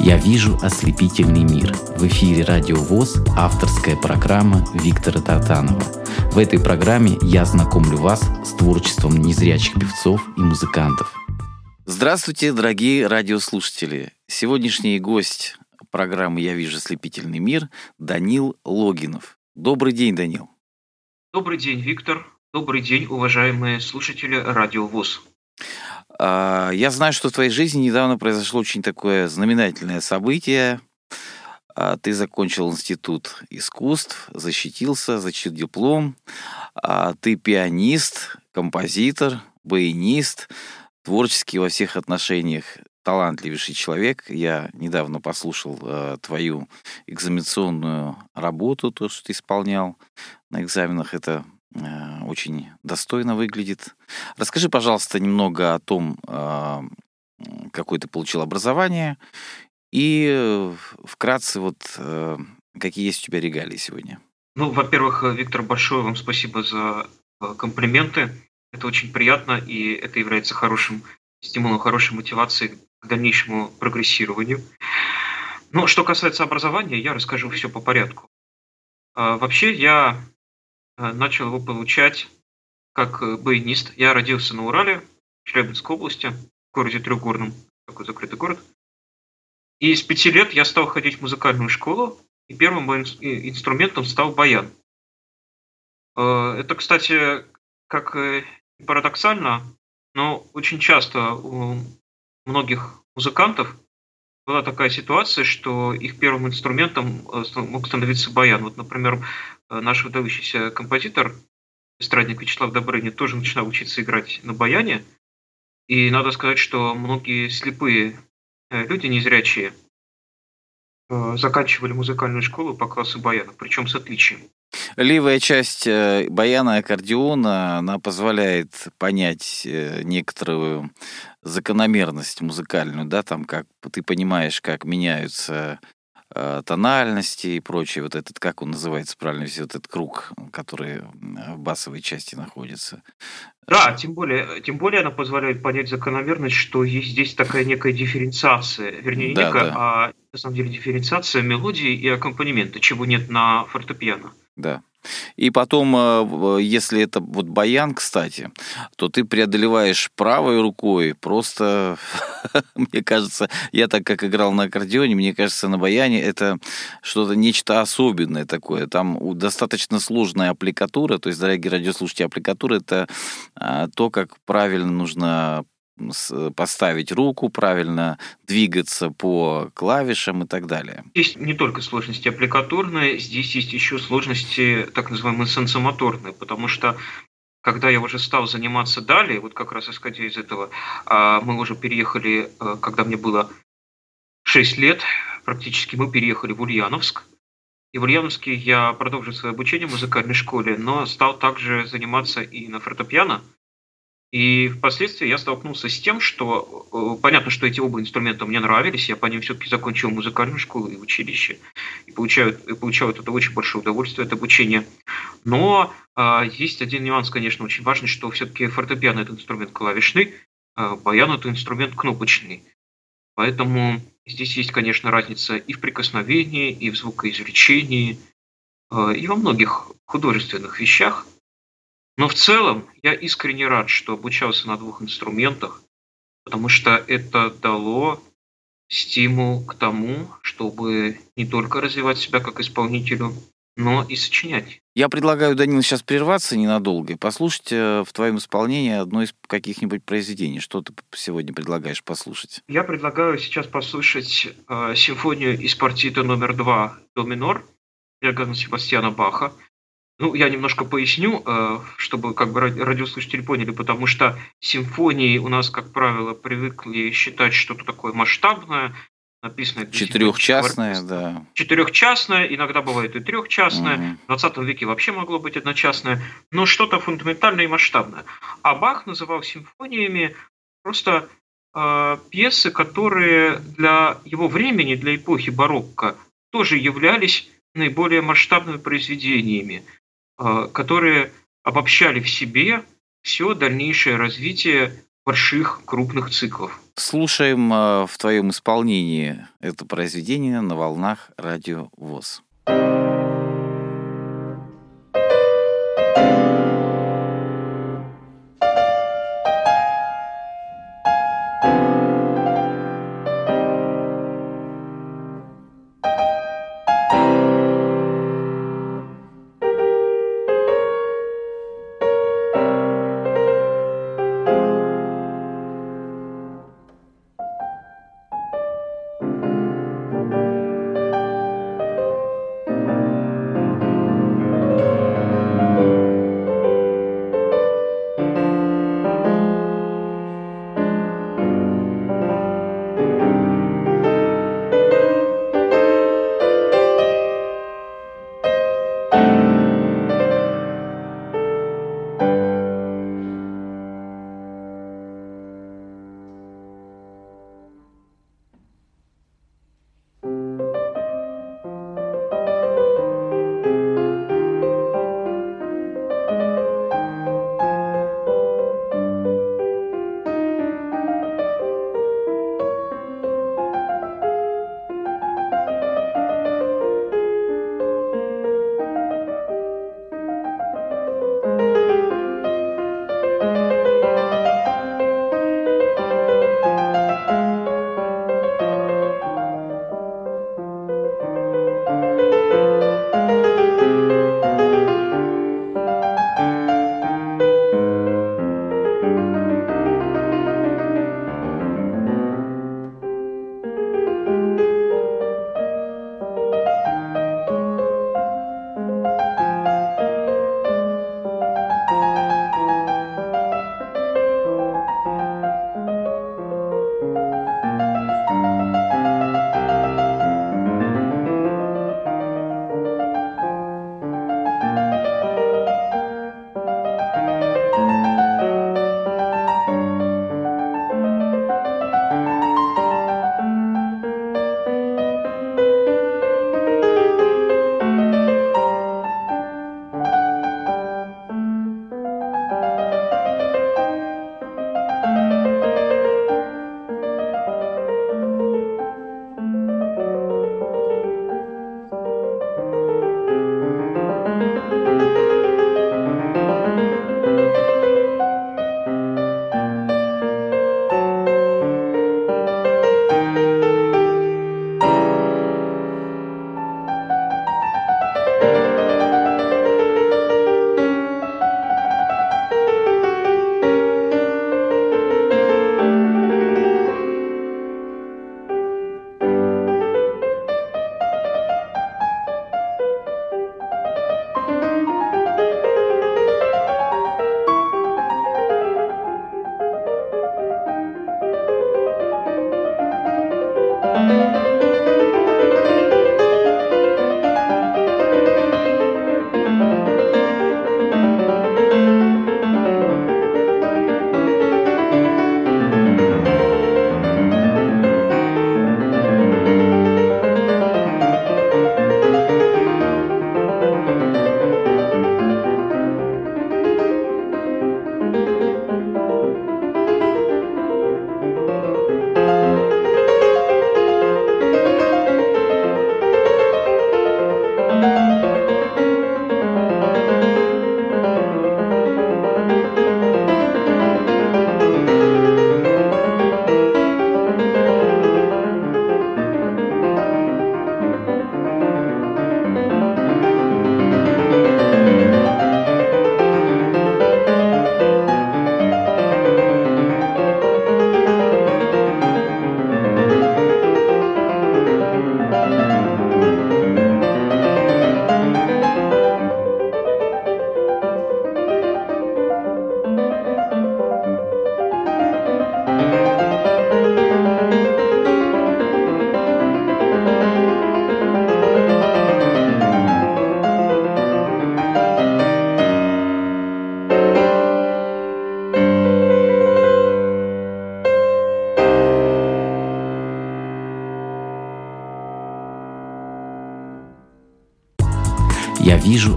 Я вижу ослепительный мир. В эфире Радио ВОЗ авторская программа Виктора Татанова. В этой программе я знакомлю вас с творчеством незрячих певцов и музыкантов. Здравствуйте, дорогие радиослушатели. Сегодняшний гость программы «Я вижу ослепительный мир» Данил Логинов. Добрый день, Данил. Добрый день, Виктор. Добрый день, уважаемые слушатели Радио ВОЗ. А, я знаю, что в твоей жизни недавно произошло очень такое знаменательное событие. А, ты закончил институт искусств, защитился, защитил диплом. А, ты пианист, композитор, баянист, творческий во всех отношениях талантливейший человек. Я недавно послушал твою экзаменационную работу, то, что ты исполнял на экзаменах. Это очень достойно выглядит. Расскажи, пожалуйста, немного о том, а, какое ты получил образование, и э, вкратце вот э, какие есть у тебя регалии сегодня. Ну, во-первых, Виктор, большое вам спасибо за комплименты. Это очень приятно, и это является хорошим стимулом, хорошей мотивацией к дальнейшему прогрессированию. Ну, что касается образования, я расскажу все по порядку. А, вообще, я Э, начал его получать как э, баянист. Я родился на Урале, в Челябинской области, в городе Трехгорном, такой закрытый город. И с пяти лет я стал ходить в музыкальную школу, и первым моим инструментом стал баян. Э, это, кстати, как парадоксально, но очень часто у многих музыкантов была такая ситуация, что их первым инструментом мог становиться баян. Вот, например, Э, наш выдающийся композитор, эстрадник Вячеслав Добрынин, тоже начинал учиться играть на баяне. И надо сказать, что многие слепые э, люди, незрячие, э, заканчивали музыкальную школу по классу баяна, причем с отличием. Левая часть баяна и аккордеона, она позволяет понять некоторую закономерность музыкальную, да, там как ты понимаешь, как меняются Э, тональности и прочее. Вот этот, как он называется правильно, весь вот этот круг, который в басовой части находится. Да, тем более, тем более она позволяет понять закономерность, что есть здесь такая некая дифференциация, вернее, да, некая, да. а на самом деле дифференциация мелодии и аккомпанемента, чего нет на фортепиано. Да. И потом, э, если это вот баян, кстати, то ты преодолеваешь правой рукой просто, мне кажется, я так как играл на аккордеоне, мне кажется, на баяне это что-то, нечто особенное такое. Там достаточно сложная аппликатура, то есть, дорогие радиослушатели, аппликатура это а, то, как правильно нужно поставить руку, правильно двигаться по клавишам и так далее. Здесь не только сложности аппликатурные, здесь есть еще сложности так называемые сенсомоторные, потому что когда я уже стал заниматься далее, вот как раз исходя из этого, а, мы уже переехали, э, когда мне было 6 лет, практически мы переехали в Ульяновск. И в Ульяновске я продолжил свое обучение в музыкальной школе, но стал также заниматься и на фортепиано – и впоследствии я столкнулся с тем, что э, понятно, что эти оба инструмента мне нравились, я по ним все-таки закончил музыкальную школу и училище, и получаю, и получал это очень большое удовольствие от обучения. Но э, есть один нюанс, конечно, очень важный, что все-таки фортепиано – это инструмент клавишный, э, баян – это инструмент кнопочный. Поэтому здесь есть, конечно, разница и в прикосновении, и в звукоизвлечении, э, и во многих художественных вещах – но в целом я искренне рад, что обучался на двух инструментах, потому что это дало стимул к тому, чтобы не только развивать себя как исполнителю, но и сочинять. Я предлагаю, Данил, сейчас прерваться ненадолго и послушать э, в твоем исполнении одно из каких-нибудь произведений. Что ты сегодня предлагаешь послушать? Я предлагаю сейчас послушать э, симфонию из партита номер два до минор Иоганна Себастьяна Баха. Ну, я немножко поясню, э, чтобы как бы радиослушатели поняли, потому что симфонии у нас, как правило, привыкли считать что-то такое масштабное, написанное... Четырехчастное, да. Четырехчастное, иногда бывает и трехчастное. Угу. В 20 веке вообще могло быть одночастное, но что-то фундаментальное и масштабное. А Бах называл симфониями просто э, пьесы, которые для его времени, для эпохи барокко, тоже являлись наиболее масштабными произведениями – которые обобщали в себе все дальнейшее развитие больших, крупных циклов. Слушаем э, в твоем исполнении это произведение на волнах радио ВОЗ. Я вижу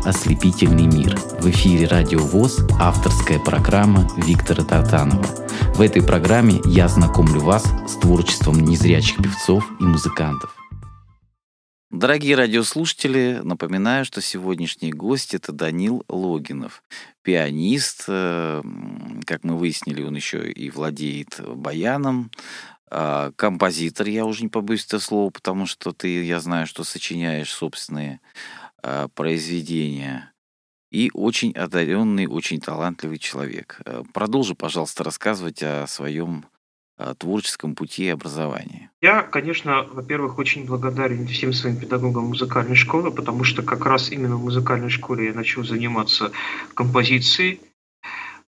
ослепительный мир. В эфире Радио ВОЗ авторская программа Виктора Татанова. В этой программе я знакомлю вас с творчеством незрячих певцов и музыкантов. Дорогие радиослушатели, напоминаю, что сегодняшний гость это Данил Логинов, пианист, э, как мы выяснили, он еще и владеет баяном, а, композитор, я уже не побоюсь этого слова, потому что ты, я знаю, что сочиняешь собственные а, произведения. И очень одаренный, очень талантливый человек. Э, продолжи, пожалуйста, рассказывать о своем а, творческом пути и образовании. Я, конечно, во-первых, очень благодарен всем своим педагогам музыкальной школы, потому что как раз именно в музыкальной школе я начал заниматься композицией,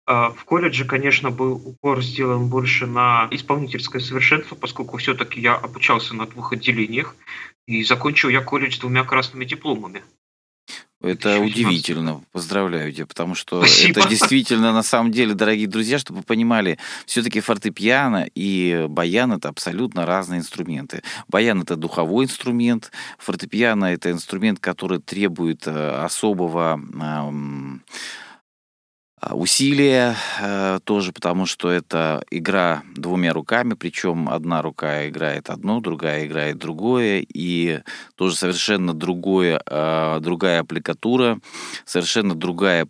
а, в колледже, конечно, был упор сделан больше на исполнительское совершенство, поскольку все-таки я обучался на двух отделениях, и закончил я колледж двумя красными дипломами. Это удивительно. Поздравляю тебя, потому что Спасибо. это действительно, на самом деле, дорогие друзья, чтобы вы понимали, все-таки фортепиано и баян это абсолютно разные инструменты. Баян это духовой инструмент, фортепиано это инструмент, который требует э, особого а, усилия э, тоже, потому что это игра двумя руками, причем одна рука играет одно, другая играет другое, и тоже совершенно другое, э, другая аппликатура, совершенно другая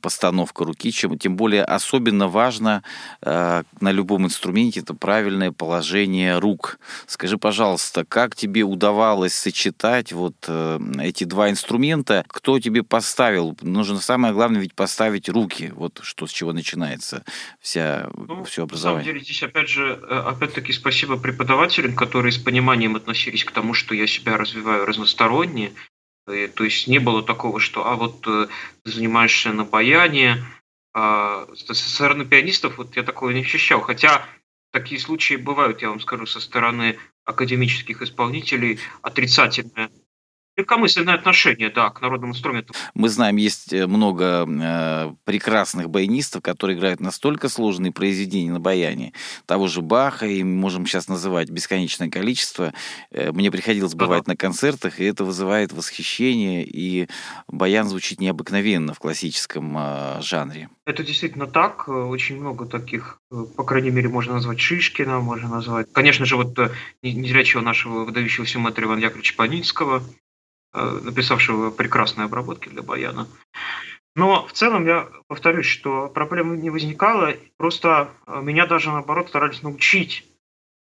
постановка руки, чем, тем более особенно важно э, на любом инструменте это правильное положение рук. Скажи, пожалуйста, как тебе удавалось сочетать вот э, эти два инструмента? Кто тебе поставил? Нужно самое главное ведь поставить руки. Вот что с чего начинается вся ну, все образование. На самом деле здесь опять же, э, опять-таки спасибо преподавателям, которые с пониманием относились к тому, что я себя развиваю разносторонне, и, то есть не было такого, что а вот э, ты занимаешься на баяне, а, со стороны пианистов вот я такого не ощущал. Хотя такие случаи бывают, я вам скажу, со стороны академических исполнителей отрицательные. Легкомысленное отношение, да, к народным инструментам. Мы знаем, есть э, много э, прекрасных баянистов, которые играют настолько сложные произведения на баяне. Того же Баха, и можем сейчас называть бесконечное количество. Э, мне приходилось бывать ага. на концертах, и это вызывает восхищение, и баян звучит необыкновенно в классическом э, жанре. Это действительно так. Э, очень много таких, по крайней мере, можно назвать Шишкина, можно назвать, конечно же, вот незрячего нашего выдающегося мэтра Ивана Яковлевича Паницкого, Э, написавшего прекрасные обработки для баяна. Но в целом я повторюсь, что проблемы не возникало, просто э, меня даже наоборот старались научить,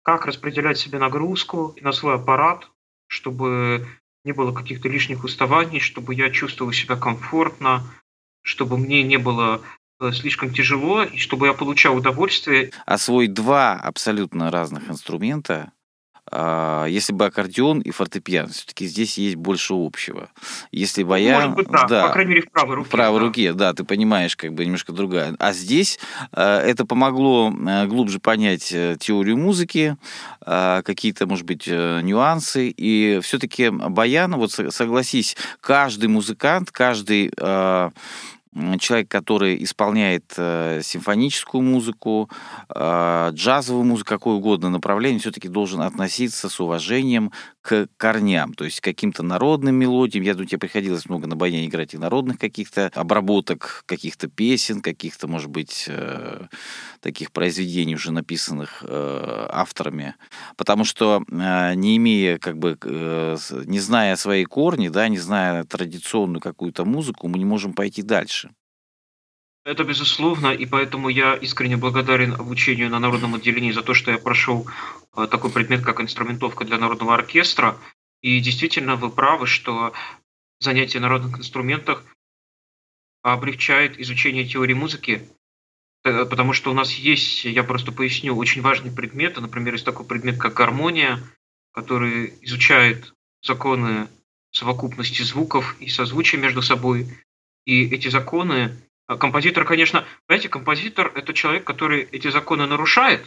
как распределять себе нагрузку на свой аппарат, чтобы не было каких-то лишних уставаний, чтобы я чувствовал себя комфортно, чтобы мне не было э, слишком тяжело, и чтобы я получал удовольствие. Освоить два абсолютно разных инструмента а, если бы аккордеон и фортепиано, все-таки здесь есть больше общего. Если баян... Может быть, да. да. По крайней мере, в правой руке. В правой да. руке, да, ты понимаешь, как бы немножко другая. А здесь э, это помогло э, глубже понять э, теорию музыки, какие-то, может быть, нюансы. И все-таки баян, вот согласись, каждый музыкант, каждый... Человек, который исполняет э, симфоническую музыку, э, джазовую музыку, какое угодно направление, все-таки должен относиться с уважением к корням, то есть к каким-то народным мелодиям. Я думаю, тебе приходилось много на баяне играть и народных каких-то обработок, каких-то песен, каких-то, может быть, э, таких произведений, уже написанных э, авторами. Потому что э, не имея, как бы, э, не зная свои корни, да, не зная традиционную какую-то музыку, мы не можем пойти дальше. Это безусловно, и поэтому я искренне благодарен обучению на народном отделении за то, что я прошел э, такой предмет, как инструментовка для народного оркестра. И действительно, вы правы, что занятие на народных инструментах облегчает изучение теории музыки, э, потому что у нас есть, я просто поясню, очень важные предметы. Например, есть такой предмет, как гармония, который изучает законы совокупности звуков и созвучия между собой. И эти законы композитор, конечно, знаете, композитор – это человек, который эти законы нарушает,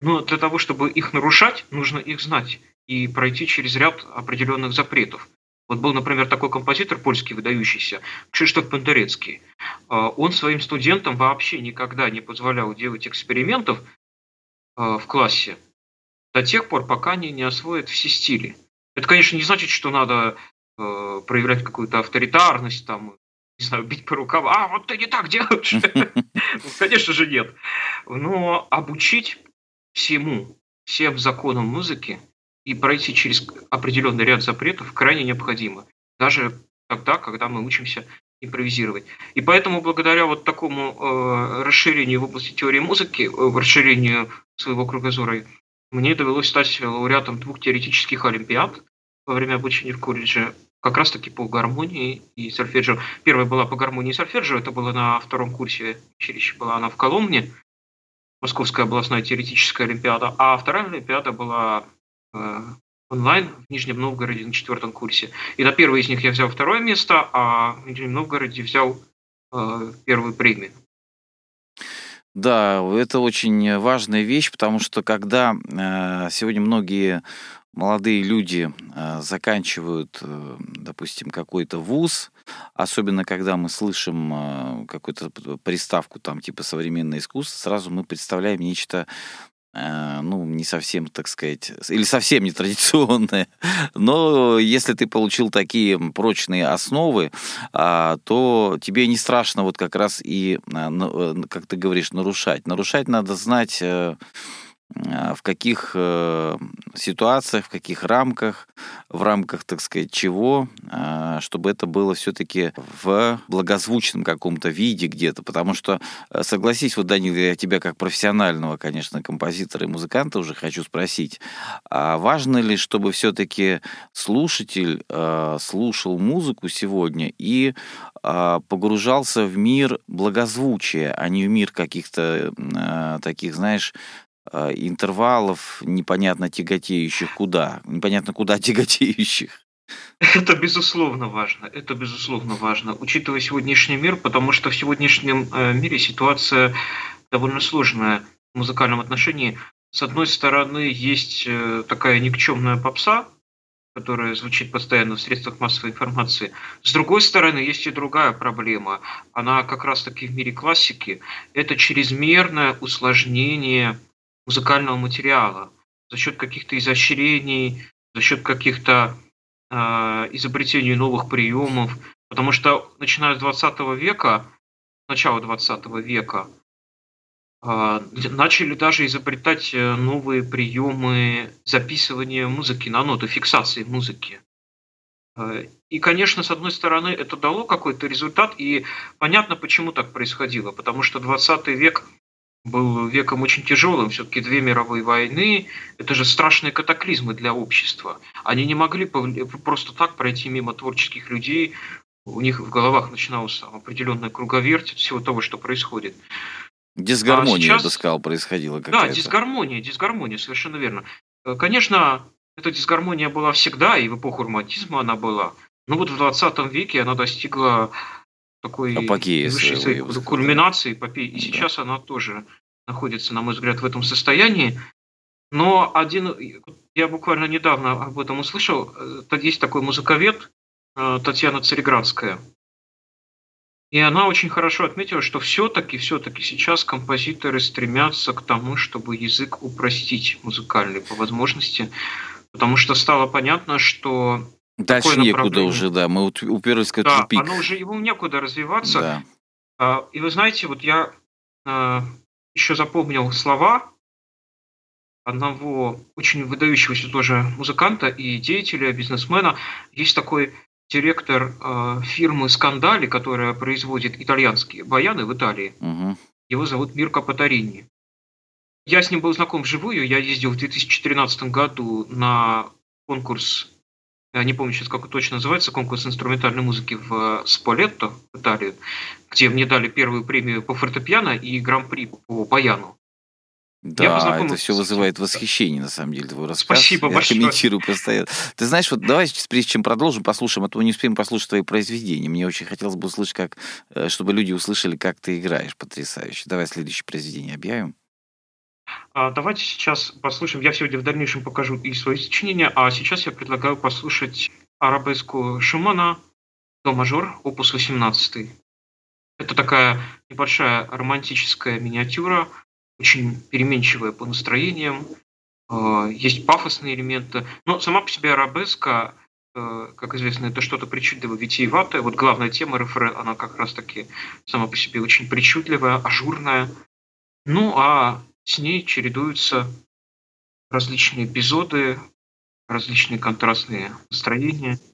но для того, чтобы их нарушать, нужно их знать и пройти через ряд определенных запретов. Вот был, например, такой композитор польский выдающийся, Кшиштоф Пендерецкий. А, он своим студентам вообще никогда не позволял делать экспериментов а, в классе до тех пор, пока они не освоят все стили. Это, конечно, не значит, что надо проявлять какую-то авторитарность, там, не знаю, бить по рукам, а, вот ты не так делаешь. Ну, конечно же, нет. Но обучить всему, всем законам музыки и пройти через определенный ряд запретов крайне необходимо. Даже тогда, когда мы учимся импровизировать. И поэтому благодаря вот такому э, расширению в области теории музыки, э, расширению своего кругозора, мне довелось стать лауреатом двух теоретических олимпиад во время обучения в колледже, как раз таки по гармонии и сольфеджио. Первая была по гармонии и сольфеджио, это было на втором курсе училища, была она в Коломне, Московская областная теоретическая олимпиада, а вторая олимпиада была э, онлайн в Нижнем Новгороде на четвертом курсе. И на первой из них я взял второе место, а в Нижнем Новгороде взял э, первую премию. Да, это очень важная вещь, потому что когда э, сегодня многие молодые люди э, заканчивают, э, допустим, какой-то вуз, особенно когда мы слышим какую-то приставку там типа современное искусство, сразу мы представляем нечто ну, не совсем, так сказать, или совсем не традиционное. Но если ты получил такие прочные основы, а, то тебе не страшно вот как раз и, а, э, как ты говоришь, нарушать. Нарушать надо знать э, в каких э, ситуациях, в каких рамках, в рамках, так сказать, чего, а, чтобы это было все-таки в благозвучном каком-то виде где-то. Потому что, э, согласись, вот, Данил, я тебя как профессионального, конечно, композитора и музыканта уже хочу спросить, а важно ли, чтобы все-таки слушатель э, слушал музыку сегодня и погружался в мир благозвучия, а не в мир каких-то таких, знаешь, а, интервалов, непонятно тяготеющих куда, непонятно куда тяготеющих. Это безусловно важно, это безусловно важно, учитывая сегодняшний мир, потому что в сегодняшнем э, мире ситуация довольно сложная в музыкальном отношении. С одной стороны, есть э, такая никчемная попса, которая звучит постоянно в средствах массовой информации. С другой стороны, есть и другая проблема. Она как раз-таки в мире классики. Это чрезмерное усложнение музыкального материала за счет каких-то изощрений, за счет каких-то э, изобретений новых приемов. Потому что начиная с 20 века, начала 20 века, э, начали даже изобретать э, новые приемы записывания музыки на ноты, фиксации музыки. Э, и, конечно, с одной стороны, это дало какой-то результат, и понятно, почему так происходило. Потому что 20 век – был веком очень тяжелым. Все-таки две мировые войны – это же страшные катаклизмы для общества. Они не могли просто так пройти мимо творческих людей. У них в головах начиналась определенная круговерть всего того, что происходит. Дисгармония, а сейчас... я бы сказал, происходила какая-то. Да, дисгармония, дисгармония, совершенно верно. Э, конечно, эта дисгармония была всегда, и в эпоху романтизма она была. Но вот в 20 веке она достигла такой Апогея высшей своей кульминации эпопеи. И да. сейчас она тоже находится, на мой взгляд, в этом состоянии. Но один, я буквально недавно об этом услышал, есть такой музыковед э, Татьяна Цареградская. И она очень хорошо отметила, что все-таки, все-таки сейчас композиторы стремятся к тому, чтобы язык упростить музыкальный по возможности, потому что стало понятно, что Дальше некуда уже, да, мы уперлись в да, тупик. оно уже, ему некуда развиваться. Да. А, и вы знаете, вот я а, еще запомнил слова одного очень выдающегося тоже музыканта и деятеля, бизнесмена. Есть такой директор э, фирмы Скандали, которая производит итальянские баяны в Италии. Угу. Его зовут Мирко Патарини. Я с ним был знаком вживую. Я ездил в 2013 году на конкурс я не помню сейчас, как это точно называется, конкурс инструментальной музыки в Сполетто, в Италии, где мне дали первую премию по фортепиано и гран-при по баяну. Да, это все вызывает восхищение, на самом деле, твой рассказ. Спасибо Я большое. комментирую постоянно. Ты знаешь, вот давай, прежде чем продолжим, послушаем, а то не успеем послушать твои произведения. Мне очень хотелось бы услышать, как, э, чтобы люди услышали, как ты играешь потрясающе. Давай следующее произведение объявим. А, давайте сейчас послушаем. Я сегодня в дальнейшем покажу и свои сочинения, а сейчас я предлагаю послушать арабеску Шумана «До мажор», опус 18. Это такая небольшая романтическая миниатюра, очень переменчивая по настроениям, а, есть пафосные элементы, но сама по себе арабеска э, как известно, это что-то причудливо витиеватое. Вот главная тема РФР, она как раз-таки сама по себе очень причудливая, ажурная. Ну, а с ней чередуются различные эпизоды, различные контрастные настроения –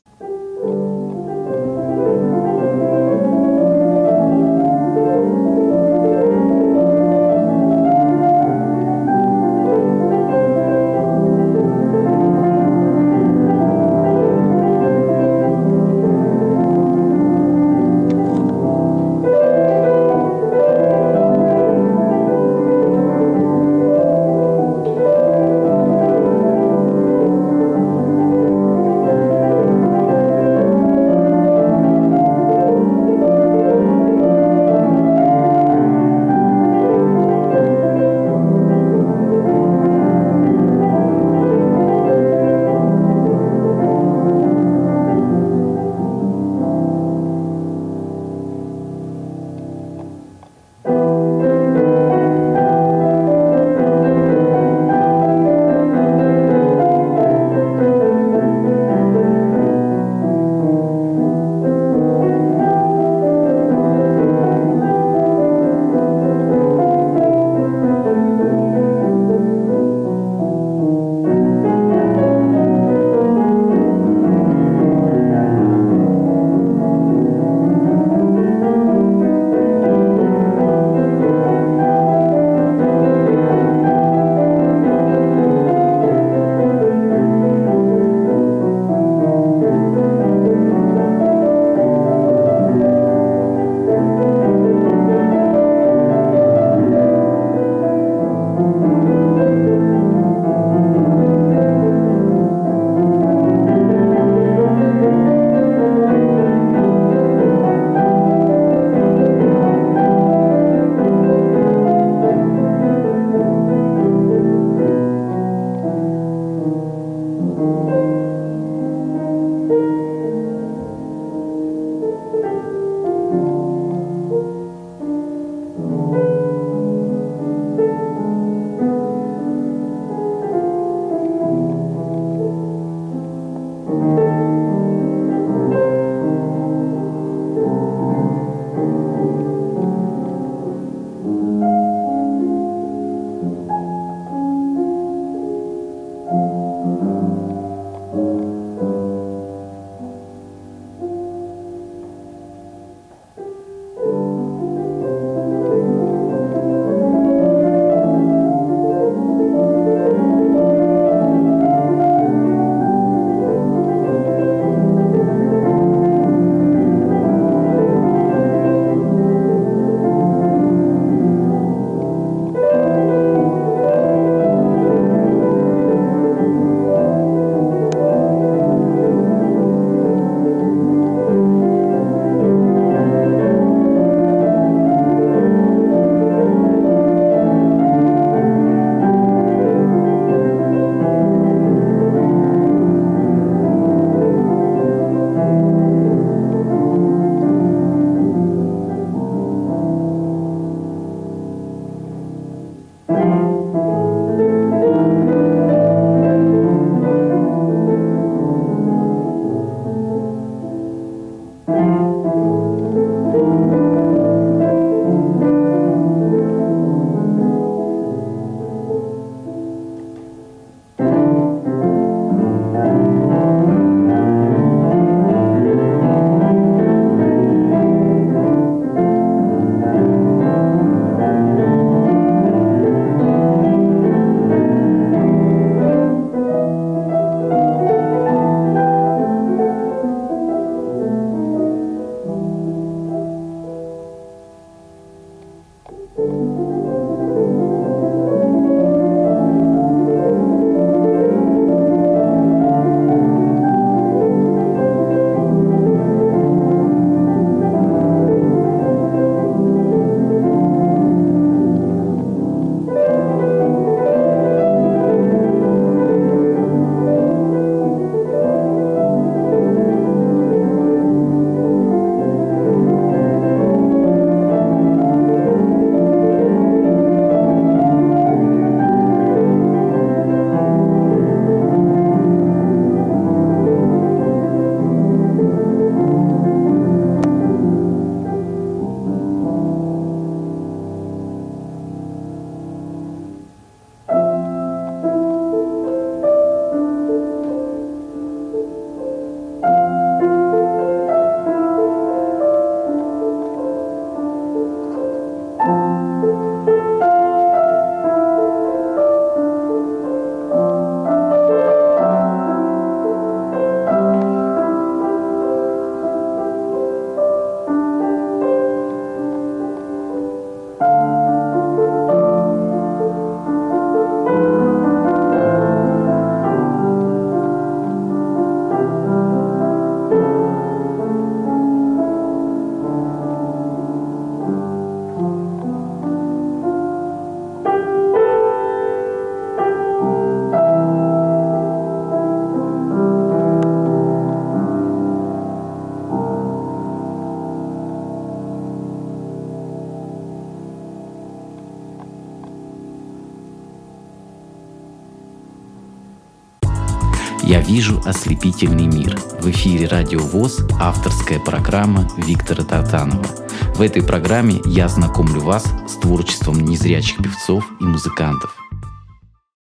вижу ослепительный мир». В эфире «Радио ВОЗ» авторская программа Виктора Тартанова. В этой программе я знакомлю вас с творчеством незрячих певцов и музыкантов.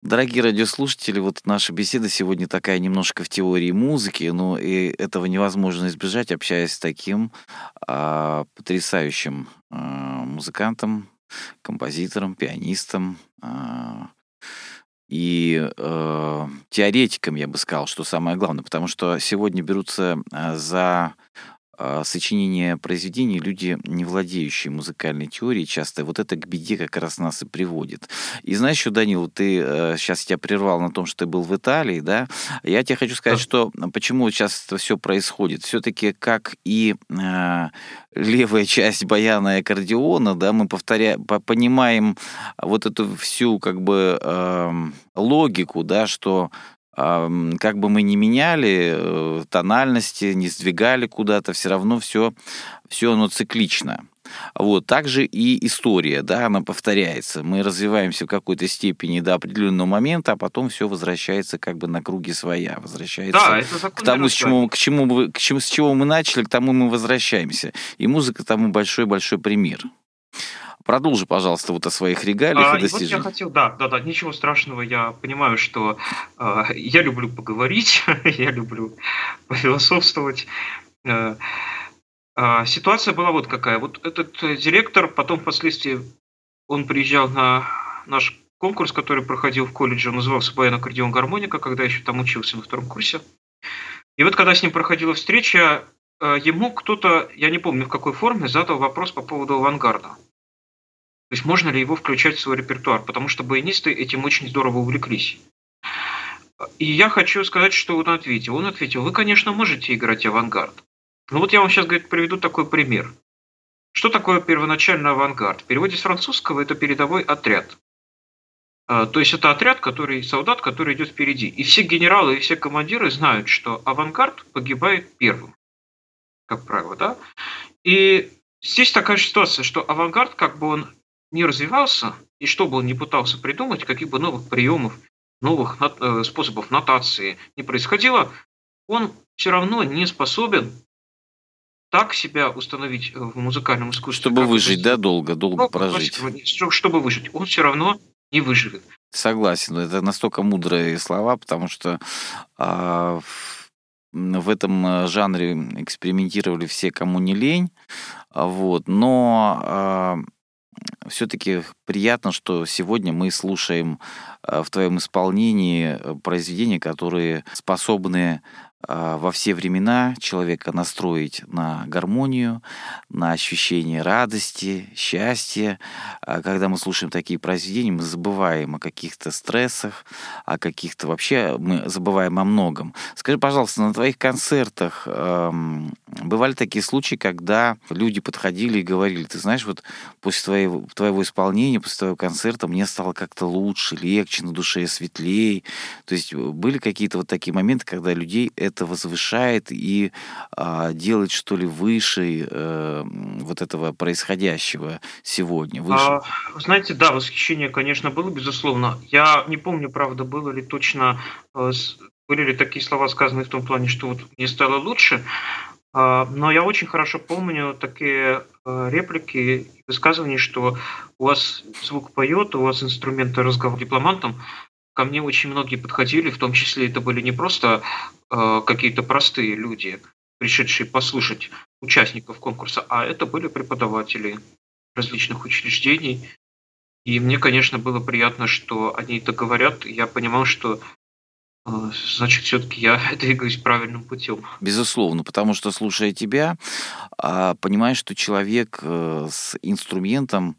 Дорогие радиослушатели, вот наша беседа сегодня такая немножко в теории музыки, но и этого невозможно избежать, общаясь с таким а, потрясающим а, музыкантом, композитором, пианистом, а, и э, теоретиком, я бы сказал, что самое главное, потому что сегодня берутся э, за сочинение произведений люди, не владеющие музыкальной теорией, часто вот это к беде как раз нас и приводит. И знаешь еще, Данил, ты э, сейчас тебя прервал на том, что ты был в Италии, да? Я тебе хочу сказать, да. что почему сейчас это все происходит. Все-таки как и э, левая часть баяна и аккордеона, да, мы повторяем, понимаем вот эту всю как бы э, логику, да, что э, как бы мы ни меняли э, тональности, не сдвигали куда-то, все равно все, все оно циклично. Вот. Также и история, да, она повторяется. Мы развиваемся в какой-то степени до определенного момента, а потом все возвращается как бы на круги своя, возвращается да, это к тому, с чему, к чему, к чему, с чего мы начали, к тому мы возвращаемся. И музыка тому большой-большой пример. Продолжи, пожалуйста, вот о своих регалиях а, и достижениях. Вот я хотел, да, да, да, ничего страшного. Я понимаю, что э, я люблю поговорить, я люблю пофилософствовать. Э, а, ситуация была вот какая. Вот этот э, директор потом впоследствии он приезжал на наш конкурс, который проходил в колледже, он назывался «Баян аккордеон гармоника», когда еще там учился на втором курсе. И вот когда с ним проходила встреча, э, ему кто-то, я не помню в какой форме, задал вопрос по поводу авангарда. То есть можно ли его включать в свой репертуар, потому что баянисты этим очень здорово увлеклись. И я хочу сказать, что он ответил. Он ответил, вы, конечно, можете играть авангард, ну вот я вам сейчас говорит, приведу такой пример. Что такое первоначальный авангард? В переводе с французского это передовой отряд. А, то есть это отряд, который, солдат, который идет впереди. И все генералы и все командиры знают, что авангард погибает первым, как правило, да? И здесь такая ситуация, что авангард, как бы он не развивался, и что бы он ни пытался придумать, каких бы новых приемов, новых э, способов нотации не происходило, он все равно не способен так себя установить в музыкальном искусстве. Чтобы выжить, да, долго, долго ну, прожить. Чтобы выжить. Он все равно не выживет. Согласен. Это настолько мудрые слова, потому что а, в этом а, жанре экспериментировали все, кому не лень. А, вот. Но а, все-таки приятно, что сегодня мы слушаем а, в твоем исполнении произведения, которые способны во все времена человека настроить на гармонию, на ощущение радости, счастья. А когда мы слушаем такие произведения, мы забываем о каких-то стрессах, о каких-то вообще, мы забываем о многом. Скажи, пожалуйста, на твоих концертах эм, бывали такие случаи, когда люди подходили и говорили, ты знаешь, вот после твоего, твоего исполнения, после твоего концерта мне стало как-то лучше, легче, на душе светлее. То есть были какие-то вот такие моменты, когда людей это это возвышает и а, делает что ли выше э, вот этого происходящего сегодня? Выше? А, знаете, да, восхищение, конечно, было, безусловно. Я не помню, правда, было ли точно, э, были ли такие слова сказаны в том плане, что вот мне стало лучше, а, но я очень хорошо помню такие э, реплики и высказывания, что у вас звук поет, у вас инструменты разговор дипломантом, ко мне очень многие подходили, в том числе это были не просто э, какие-то простые люди, пришедшие послушать участников конкурса, а это были преподаватели различных учреждений. И мне, конечно, было приятно, что они это говорят. Я понимал, что э, значит, все-таки я двигаюсь правильным путем. Безусловно, потому что, слушая тебя, а, понимаешь, что человек э, с инструментом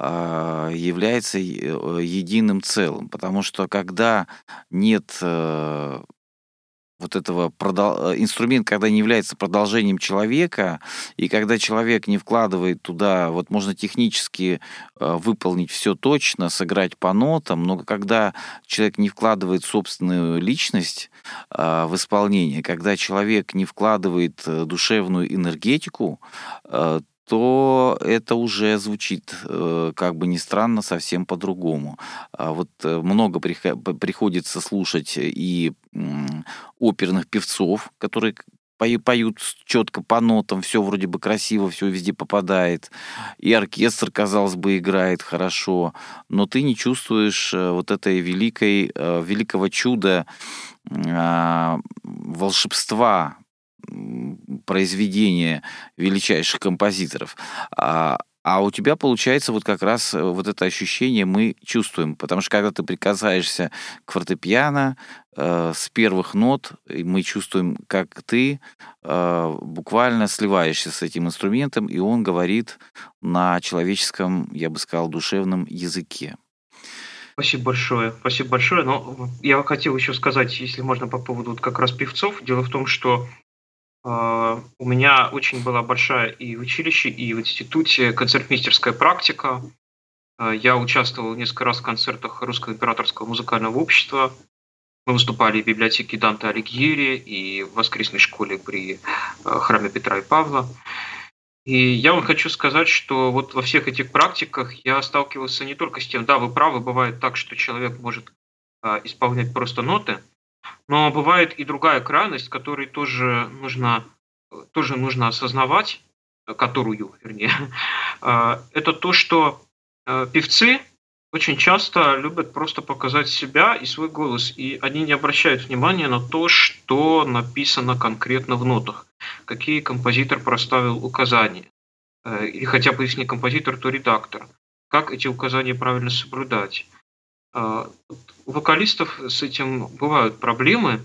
является э, единым целым. Потому что когда нет э, вот этого продол... Э, инструмент, когда не является продолжением человека, и когда человек не вкладывает туда, вот можно технически выполнить все точно, сыграть по нотам, но когда человек не вкладывает собственную личность в исполнение, когда человек не вкладывает душевную энергетику, то это уже звучит, э, как бы ни странно, совсем по-другому. А вот э, много приходится слушать и оперных певцов, которые поют четко по нотам, все вроде бы красиво, все везде попадает. И оркестр, казалось бы, играет хорошо, но ты не чувствуешь э, вот этой великой, великого чуда а, волшебства произведения величайших композиторов. А, а у тебя получается вот как раз э, вот это ощущение мы чувствуем, потому что когда ты прикасаешься к фортепиано э, с первых нот, мы чувствуем, как ты э, буквально сливаешься с этим инструментом, и он говорит на человеческом, я бы сказал, душевном языке. Спасибо большое, спасибо большое. Но я хотел еще сказать, если можно, по поводу вот как раз певцов. Дело в том, что у меня очень была большая и в училище, и в институте концертмейстерская практика. А, я участвовал несколько раз в концертах Русского императорского музыкального общества. Мы выступали в библиотеке Данте Алигьери и в воскресной школе при а, храме Петра и Павла. И я вам хочу сказать, что вот во всех этих практиках я сталкивался не только с тем, да, вы правы, бывает так, что человек может исполнять просто ноты, но бывает и другая крайность, которой тоже нужно, тоже нужно осознавать, которую, вернее, а, это то, что а, певцы очень часто любят просто показать себя и свой голос, и они не обращают внимания на то, что написано конкретно в нотах, какие композитор проставил указания, э, или хотя бы если не композитор, то редактор, как эти указания правильно соблюдать. А, у вокалистов с этим бывают проблемы.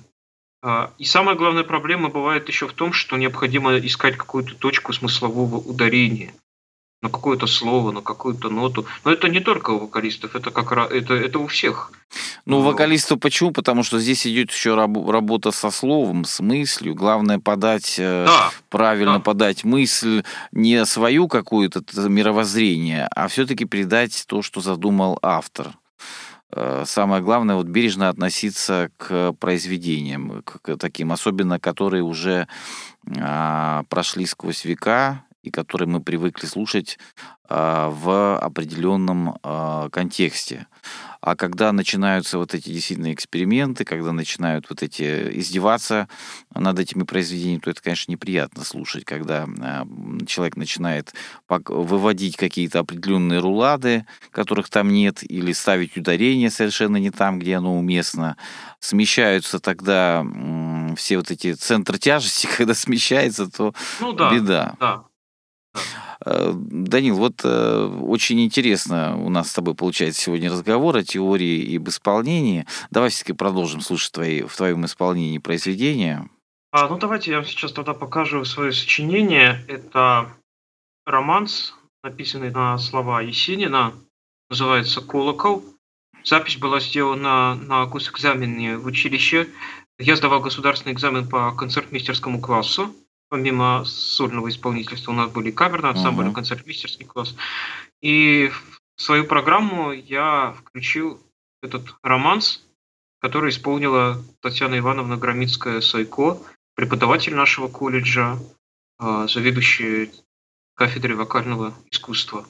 А, и самая главная проблема бывает еще в том, что необходимо искать какую-то точку смыслового ударения на какое-то слово, на какую-то ноту. Но это не только у вокалистов, это как это, это у всех. Ну, у вокалистов почему? Потому что здесь идет еще работа со словом, с мыслью. Главное подать, э, да, правильно да. подать мысль, не свою какую-то мировоззрение, а все-таки передать то, что задумал автор. Э, самое главное вот бережно относиться к произведениям, к таким, особенно которые уже а, прошли сквозь века и которые мы привыкли слушать а, в определенном а, контексте. А когда начинаются вот эти действительно эксперименты, когда начинают вот эти издеваться над этими произведениями, то это, конечно, неприятно слушать, когда а, человек начинает выводить какие-то определенные рулады, которых там нет, или ставить ударение совершенно не там, где оно уместно. Смещаются тогда все вот эти центры тяжести, когда смещается, то ну, да, беда. Да. Э, Данил, вот э, очень интересно у нас с тобой получается сегодня разговор о теории и об исполнении. Давай все-таки продолжим слушать твои, в твоем исполнении произведения. А, ну давайте я сейчас тогда покажу свое сочинение. Это романс, написанный на слова Есенина, называется «Колокол». Запись была сделана на госэкзамене в училище. Я сдавал государственный экзамен по концертмейстерскому классу помимо сольного исполнительства у нас были камерный ансамбль, uh-huh. концертмейстерский класс. И в свою программу я включил этот романс, который исполнила Татьяна Ивановна Громицкая-Сайко, преподаватель нашего колледжа, а, заведующая кафедрой вокального искусства.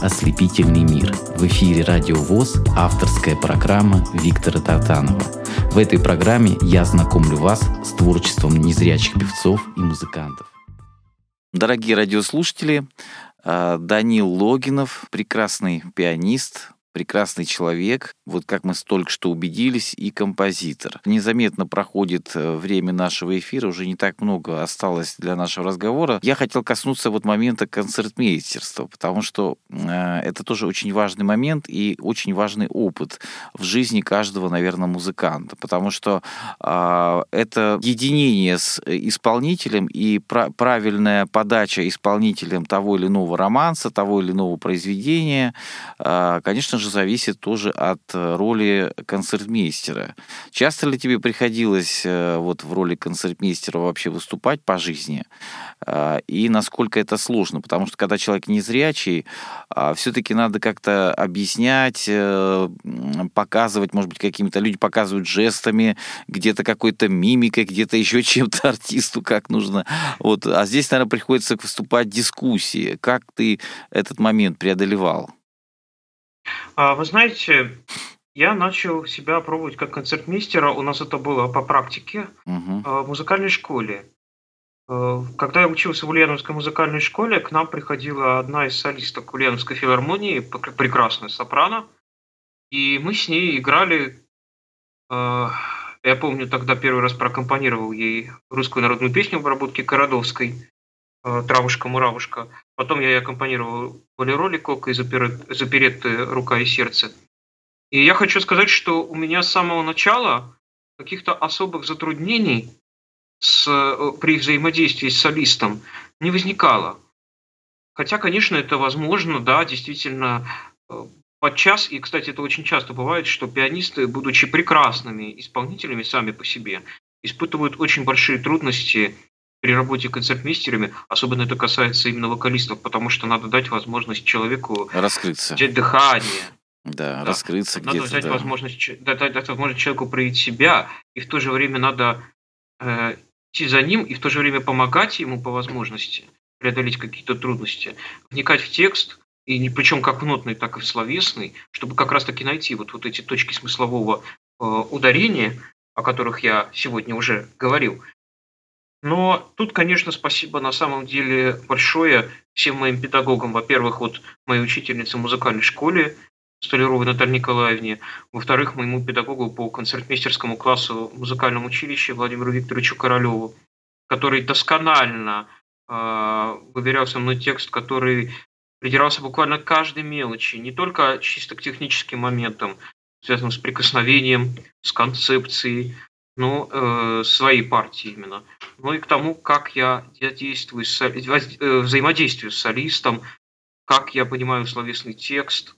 Ослепительный мир. В эфире Радио ВОЗ авторская программа Виктора Тартанова. В этой программе я знакомлю вас с творчеством незрячих певцов и музыкантов. Дорогие радиослушатели, э, Данил Логинов, прекрасный пианист, прекрасный человек, вот как мы только что убедились, и композитор. Незаметно проходит э, время нашего эфира, уже не так много осталось для нашего разговора. Я хотел коснуться вот момента концертмейстерства, потому что э, это тоже очень важный момент и очень важный опыт в жизни каждого, наверное, музыканта, потому что э, это единение с исполнителем и пра- правильная подача исполнителем того или иного романса, того или иного произведения, э, конечно же, же зависит тоже от э, роли концертмейстера. Часто ли тебе приходилось э, вот в роли концертмейстера вообще выступать по жизни? А, и насколько это сложно? Потому что когда человек незрячий, а, все-таки надо как-то объяснять, э, показывать, может быть, какими-то люди показывают жестами, где-то какой-то мимикой, где-то еще чем-то артисту как нужно. Вот. А здесь, наверное, приходится выступать дискуссии. Как ты этот момент преодолевал? А, вы знаете, я начал себя пробовать как концертмейстера. У нас это было по практике угу. в музыкальной школе. А, когда я учился в Ульяновской музыкальной школе, к нам приходила одна из солисток Ульяновской филармонии, прекрасная сопрано, и мы с ней играли. Я помню, тогда первый раз прокомпонировал ей русскую народную песню в обработке Кородовской. Э, «Травушка-муравушка». Потом я аккомпанировал «Болеро Ликока» и «Заперетты рука и сердце». И я хочу сказать, что у меня с самого начала каких-то особых затруднений с, э, при взаимодействии с солистом не возникало. Хотя, конечно, это возможно, да, действительно, э, подчас, и, кстати, это очень часто бывает, что пианисты, будучи прекрасными исполнителями сами по себе, испытывают очень большие трудности при работе концертмейстерами, особенно это касается именно вокалистов, потому что надо дать возможность человеку раскрыться, взять дыхание, да, да. раскрыться надо где-то. Дать да. возможность, дать, дать возможность человеку проявить себя, и в то же время надо э, идти за ним, и в то же время помогать ему по возможности преодолеть какие-то трудности, вникать в текст, и не, причем как в нотный, так и в словесный, чтобы как раз-таки найти вот, вот эти точки смыслового э, ударения, о которых я сегодня уже говорил, но тут, конечно, спасибо на самом деле большое всем моим педагогам. Во-первых, вот моей учительнице в музыкальной школе Столяровой Наталье Николаевне. Во-вторых, моему педагогу по концертмейстерскому классу в музыкальном училище Владимиру Викторовичу Королеву, который досконально э, выверял со мной текст, который придирался буквально к каждой мелочи, не только чисто к техническим моментам, связанным с прикосновением, с концепцией, ну, э, своей партии именно, ну и к тому, как я, действую, с, э, взаимодействую с солистом, как я понимаю словесный текст,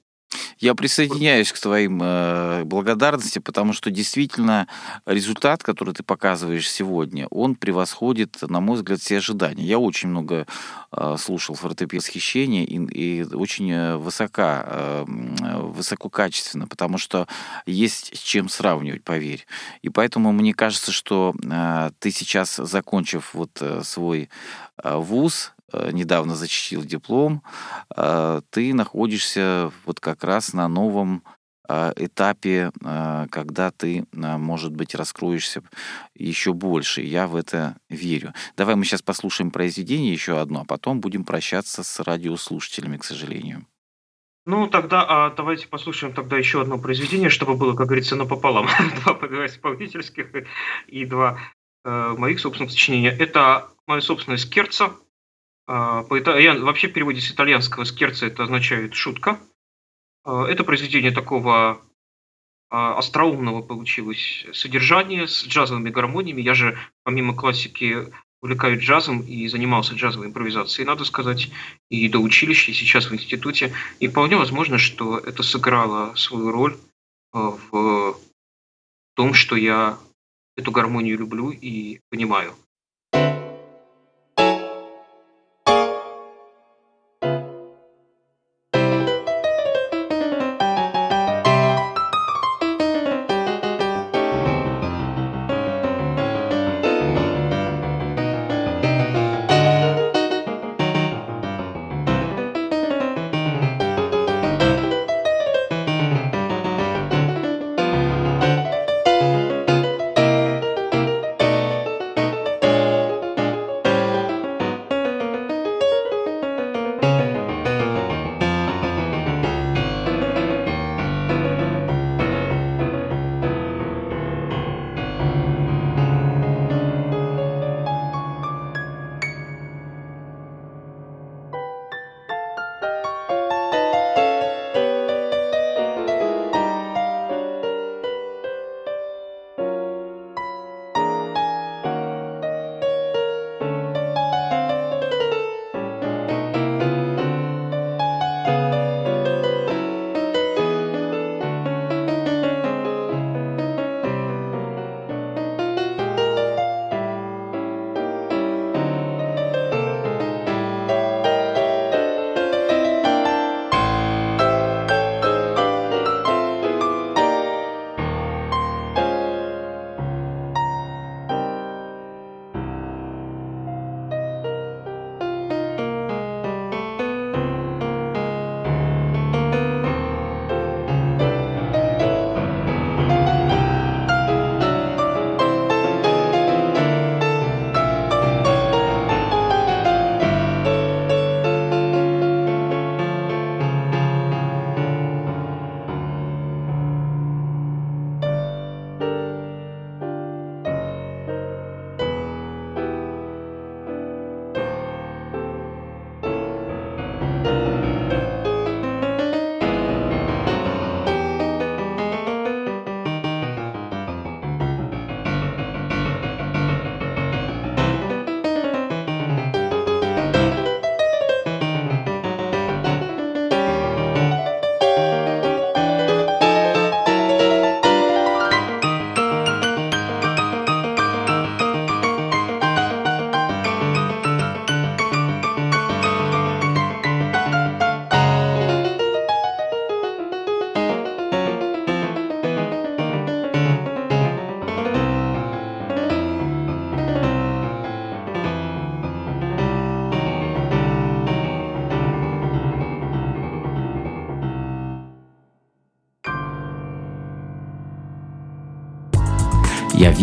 я присоединяюсь к твоим э, благодарностям, потому что действительно результат, который ты показываешь сегодня, он превосходит, на мой взгляд, все ожидания. Я очень много э, слушал фортепиано восхищения и, и очень э, высока, э, высококачественно, потому что есть с чем сравнивать, поверь. И поэтому мне кажется, что э, ты сейчас, закончив вот э, свой э, вуз, Э, недавно защитил диплом, э, ты находишься вот как раз на новом э, этапе, когда ты, может быть, раскроешься еще больше. Я в это верю. Давай мы сейчас послушаем произведение еще одно, а потом будем прощаться с радиослушателями, к сожалению. Ну, тогда а, давайте послушаем тогда еще одно произведение, чтобы было, как говорится, напополам. два, два исполнительских и два э, моих собственных сочинения. Это мое собственное «Скерца», по итальян... Вообще в переводе с итальянского скерца это означает шутка. А, это произведение такого а, остроумного получилось содержания с джазовыми гармониями. Я же помимо классики увлекаюсь джазом и занимался джазовой импровизацией, надо сказать, и до училища, и сейчас в институте. И вполне возможно, что это сыграло свою роль в том, что я эту гармонию люблю и понимаю.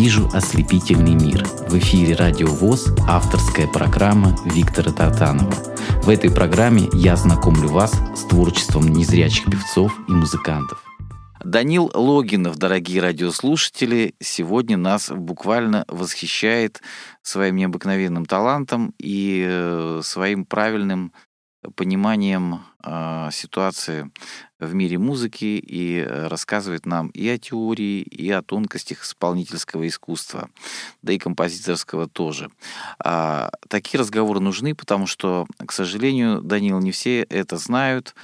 Вижу ослепительный мир». В эфире «Радио ВОЗ» авторская программа Виктора Тартанова. В этой программе я знакомлю вас с творчеством незрячих певцов и музыкантов. Данил Логинов, дорогие радиослушатели, сегодня нас буквально восхищает своим необыкновенным талантом и э, своим правильным пониманием э, ситуации в мире музыки и э, рассказывает нам и о теории, и о тонкостях исполнительского искусства, да и композиторского тоже. А, такие разговоры нужны, потому что, к сожалению, Данил, не все это знают,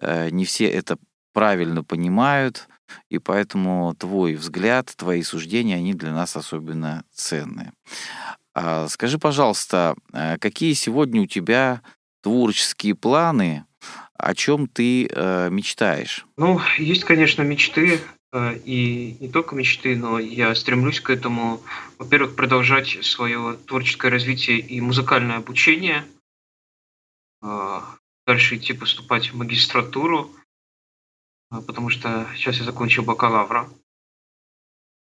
э, не все это правильно понимают, и поэтому твой взгляд, твои суждения, они для нас особенно ценные. А, скажи, пожалуйста, э, какие сегодня у тебя творческие планы, о чем ты э, мечтаешь? Ну, есть, конечно, мечты, э, и не только мечты, но я стремлюсь к этому. Во-первых, продолжать свое творческое развитие и музыкальное обучение, э, дальше идти поступать в магистратуру, э, потому что сейчас я закончил бакалавра.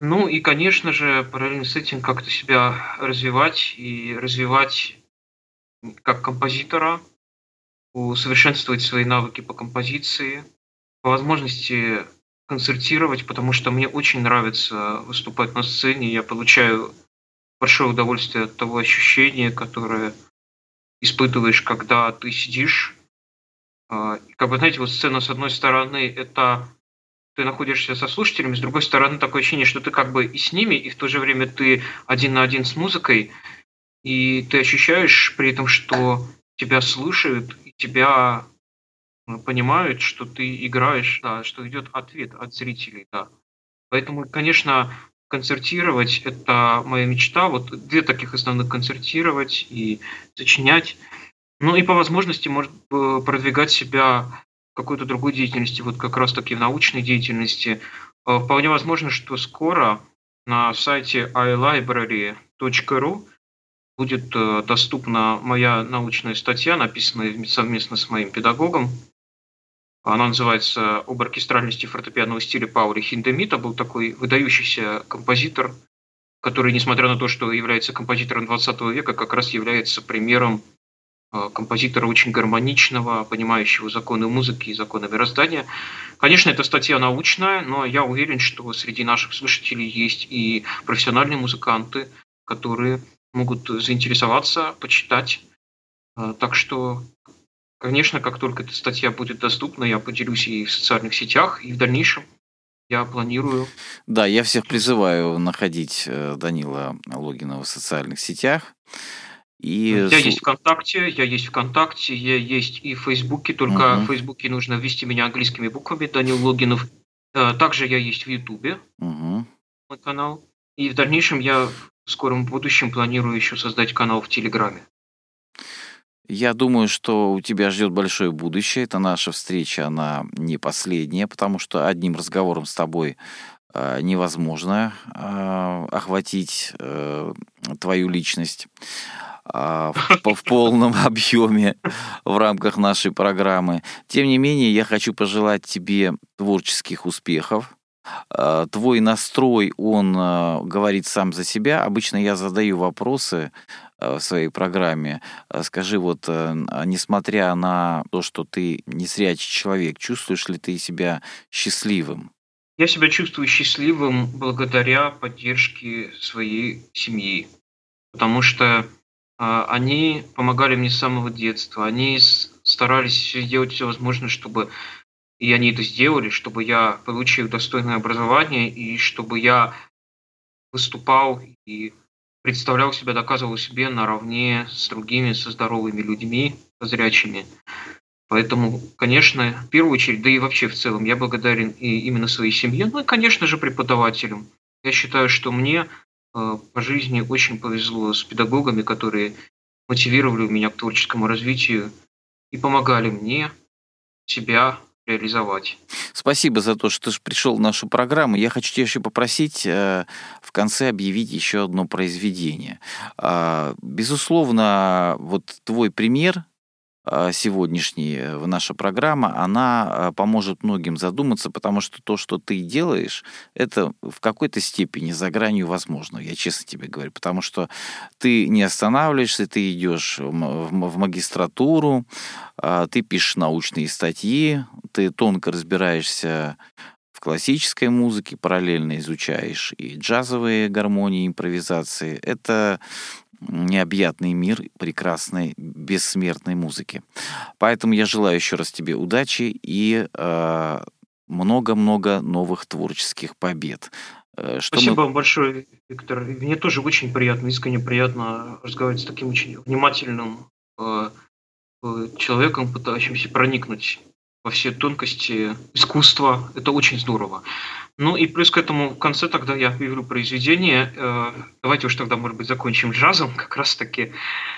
Ну и, конечно же, параллельно с этим как-то себя развивать и развивать как композитора, усовершенствовать свои навыки по композиции, по возможности концертировать, потому что мне очень нравится выступать на сцене. Я получаю большое удовольствие от того ощущения, которое испытываешь, когда ты сидишь. А, как бы, знаете, вот сцена, с одной стороны, это ты находишься со слушателями, с другой стороны, такое ощущение, что ты как бы и с ними, и в то же время ты один на один с музыкой, и ты ощущаешь при этом, что тебя слушают, тебя э, понимают, что ты играешь, да, что идет ответ от зрителей, да. Поэтому, конечно, концертировать – это моя мечта. Вот две таких основных – концертировать и сочинять. Ну и по возможности, может, продвигать себя в какой-то другой деятельности, вот как раз-таки в научной деятельности. Э, вполне возможно, что скоро на сайте iLibrary.ru будет э, доступна моя научная статья, написанная совместно с моим педагогом. Она называется «Об оркестральности фортепианного стиля Паули Хиндемита». Был такой выдающийся композитор, который, несмотря на то, что является композитором 20 века, как раз является примером э, композитора очень гармоничного, понимающего законы музыки и законы мироздания. Конечно, эта статья научная, но я уверен, что среди наших слушателей есть и профессиональные музыканты, которые могут заинтересоваться, почитать. А, так что, конечно, как только эта статья будет доступна, я поделюсь ей в социальных сетях, и в дальнейшем я планирую. Да, я всех призываю находить э, Данила Логинова в социальных сетях. И... Я есть ВКонтакте, я есть ВКонтакте, я есть и в Фейсбуке, только угу. в Фейсбуке нужно ввести меня английскими буквами, Данил Логинов. А, также я есть в Ютубе, угу. мой канал. И в дальнейшем я в скором будущем планирую еще создать канал в Телеграме. Я думаю, что у тебя ждет большое будущее. Это наша встреча, она не последняя, потому что одним разговором с тобой э, невозможно э, охватить э, твою личность в, в полном объеме в рамках нашей программы. Тем не менее, я хочу пожелать тебе творческих успехов, твой настрой, он э, говорит сам за себя. Обычно я задаю вопросы э, в своей программе. Скажи, вот, несмотря на то, что ты не зрячий человек, чувствуешь ли ты себя счастливым? Я себя чувствую счастливым благодаря поддержке своей семьи, потому что они помогали мне с самого детства, они старались сделать все возможное, чтобы и они это сделали, чтобы я получил достойное образование и чтобы я выступал и представлял себя, доказывал себе наравне с другими, со здоровыми людьми, со зрячими. Поэтому, конечно, в первую очередь, да и вообще в целом, я благодарен и именно своей семье, ну и, конечно же, преподавателям. Я считаю, что мне э, по жизни очень повезло с педагогами, которые мотивировали меня к творческому развитию и помогали мне себя реализовать. Спасибо за то, что ты пришел в нашу программу. Я хочу тебя еще попросить э, в конце объявить еще одно произведение. Э, безусловно, вот твой пример а, сегодняшняя э, наша программа, она а, поможет многим задуматься, потому что то, что ты делаешь, это в какой-то степени за гранью возможного, я честно тебе говорю, потому что ты не останавливаешься, ты идешь в магистратуру, а, ты пишешь научные статьи, ты тонко разбираешься в классической музыке, параллельно изучаешь и джазовые гармонии, импровизации. Это необъятный мир прекрасной, бессмертной музыки. Поэтому я желаю еще раз тебе удачи и э, много-много новых творческих побед. Э, что Спасибо мы... вам большое, Виктор. Мне тоже очень приятно, искренне приятно разговаривать с таким очень внимательным э, э человеком, пытающимся проникнуть во все тонкости искусства. Это очень здорово. Ну и плюс к этому в конце тогда я объявлю произведение. Э, давайте уж тогда, может быть, закончим джазом. Как раз таки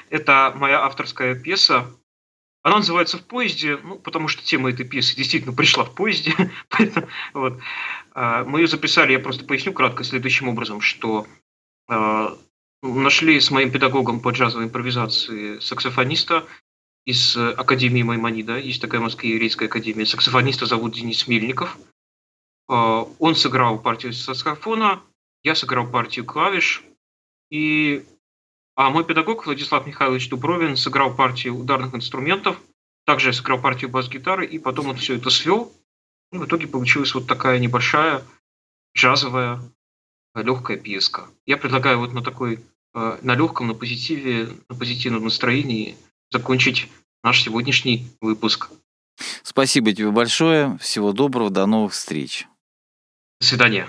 это моя авторская пьеса. Она называется «В поезде», ну, потому что тема этой пьесы действительно пришла в поезде. вот. Э, мы ее записали, я просто поясню кратко, следующим образом, что э, нашли с моим педагогом по джазовой импровизации саксофониста из Академии Маймонида. Есть такая Москва еврейская академия. Саксофониста зовут Денис а, он сыграл партию саксофона, я сыграл партию клавиш, и а мой педагог Владислав Михайлович Дубровин сыграл партию ударных инструментов, также я сыграл партию бас-гитары, и потом он все это свел. И в итоге получилась вот такая небольшая джазовая легкая пьеска. Я предлагаю вот на такой, а, на легком, на позитиве, на позитивном настроении закончить наш сегодняшний выпуск. Спасибо тебе большое. Всего доброго. До новых встреч. Свидания.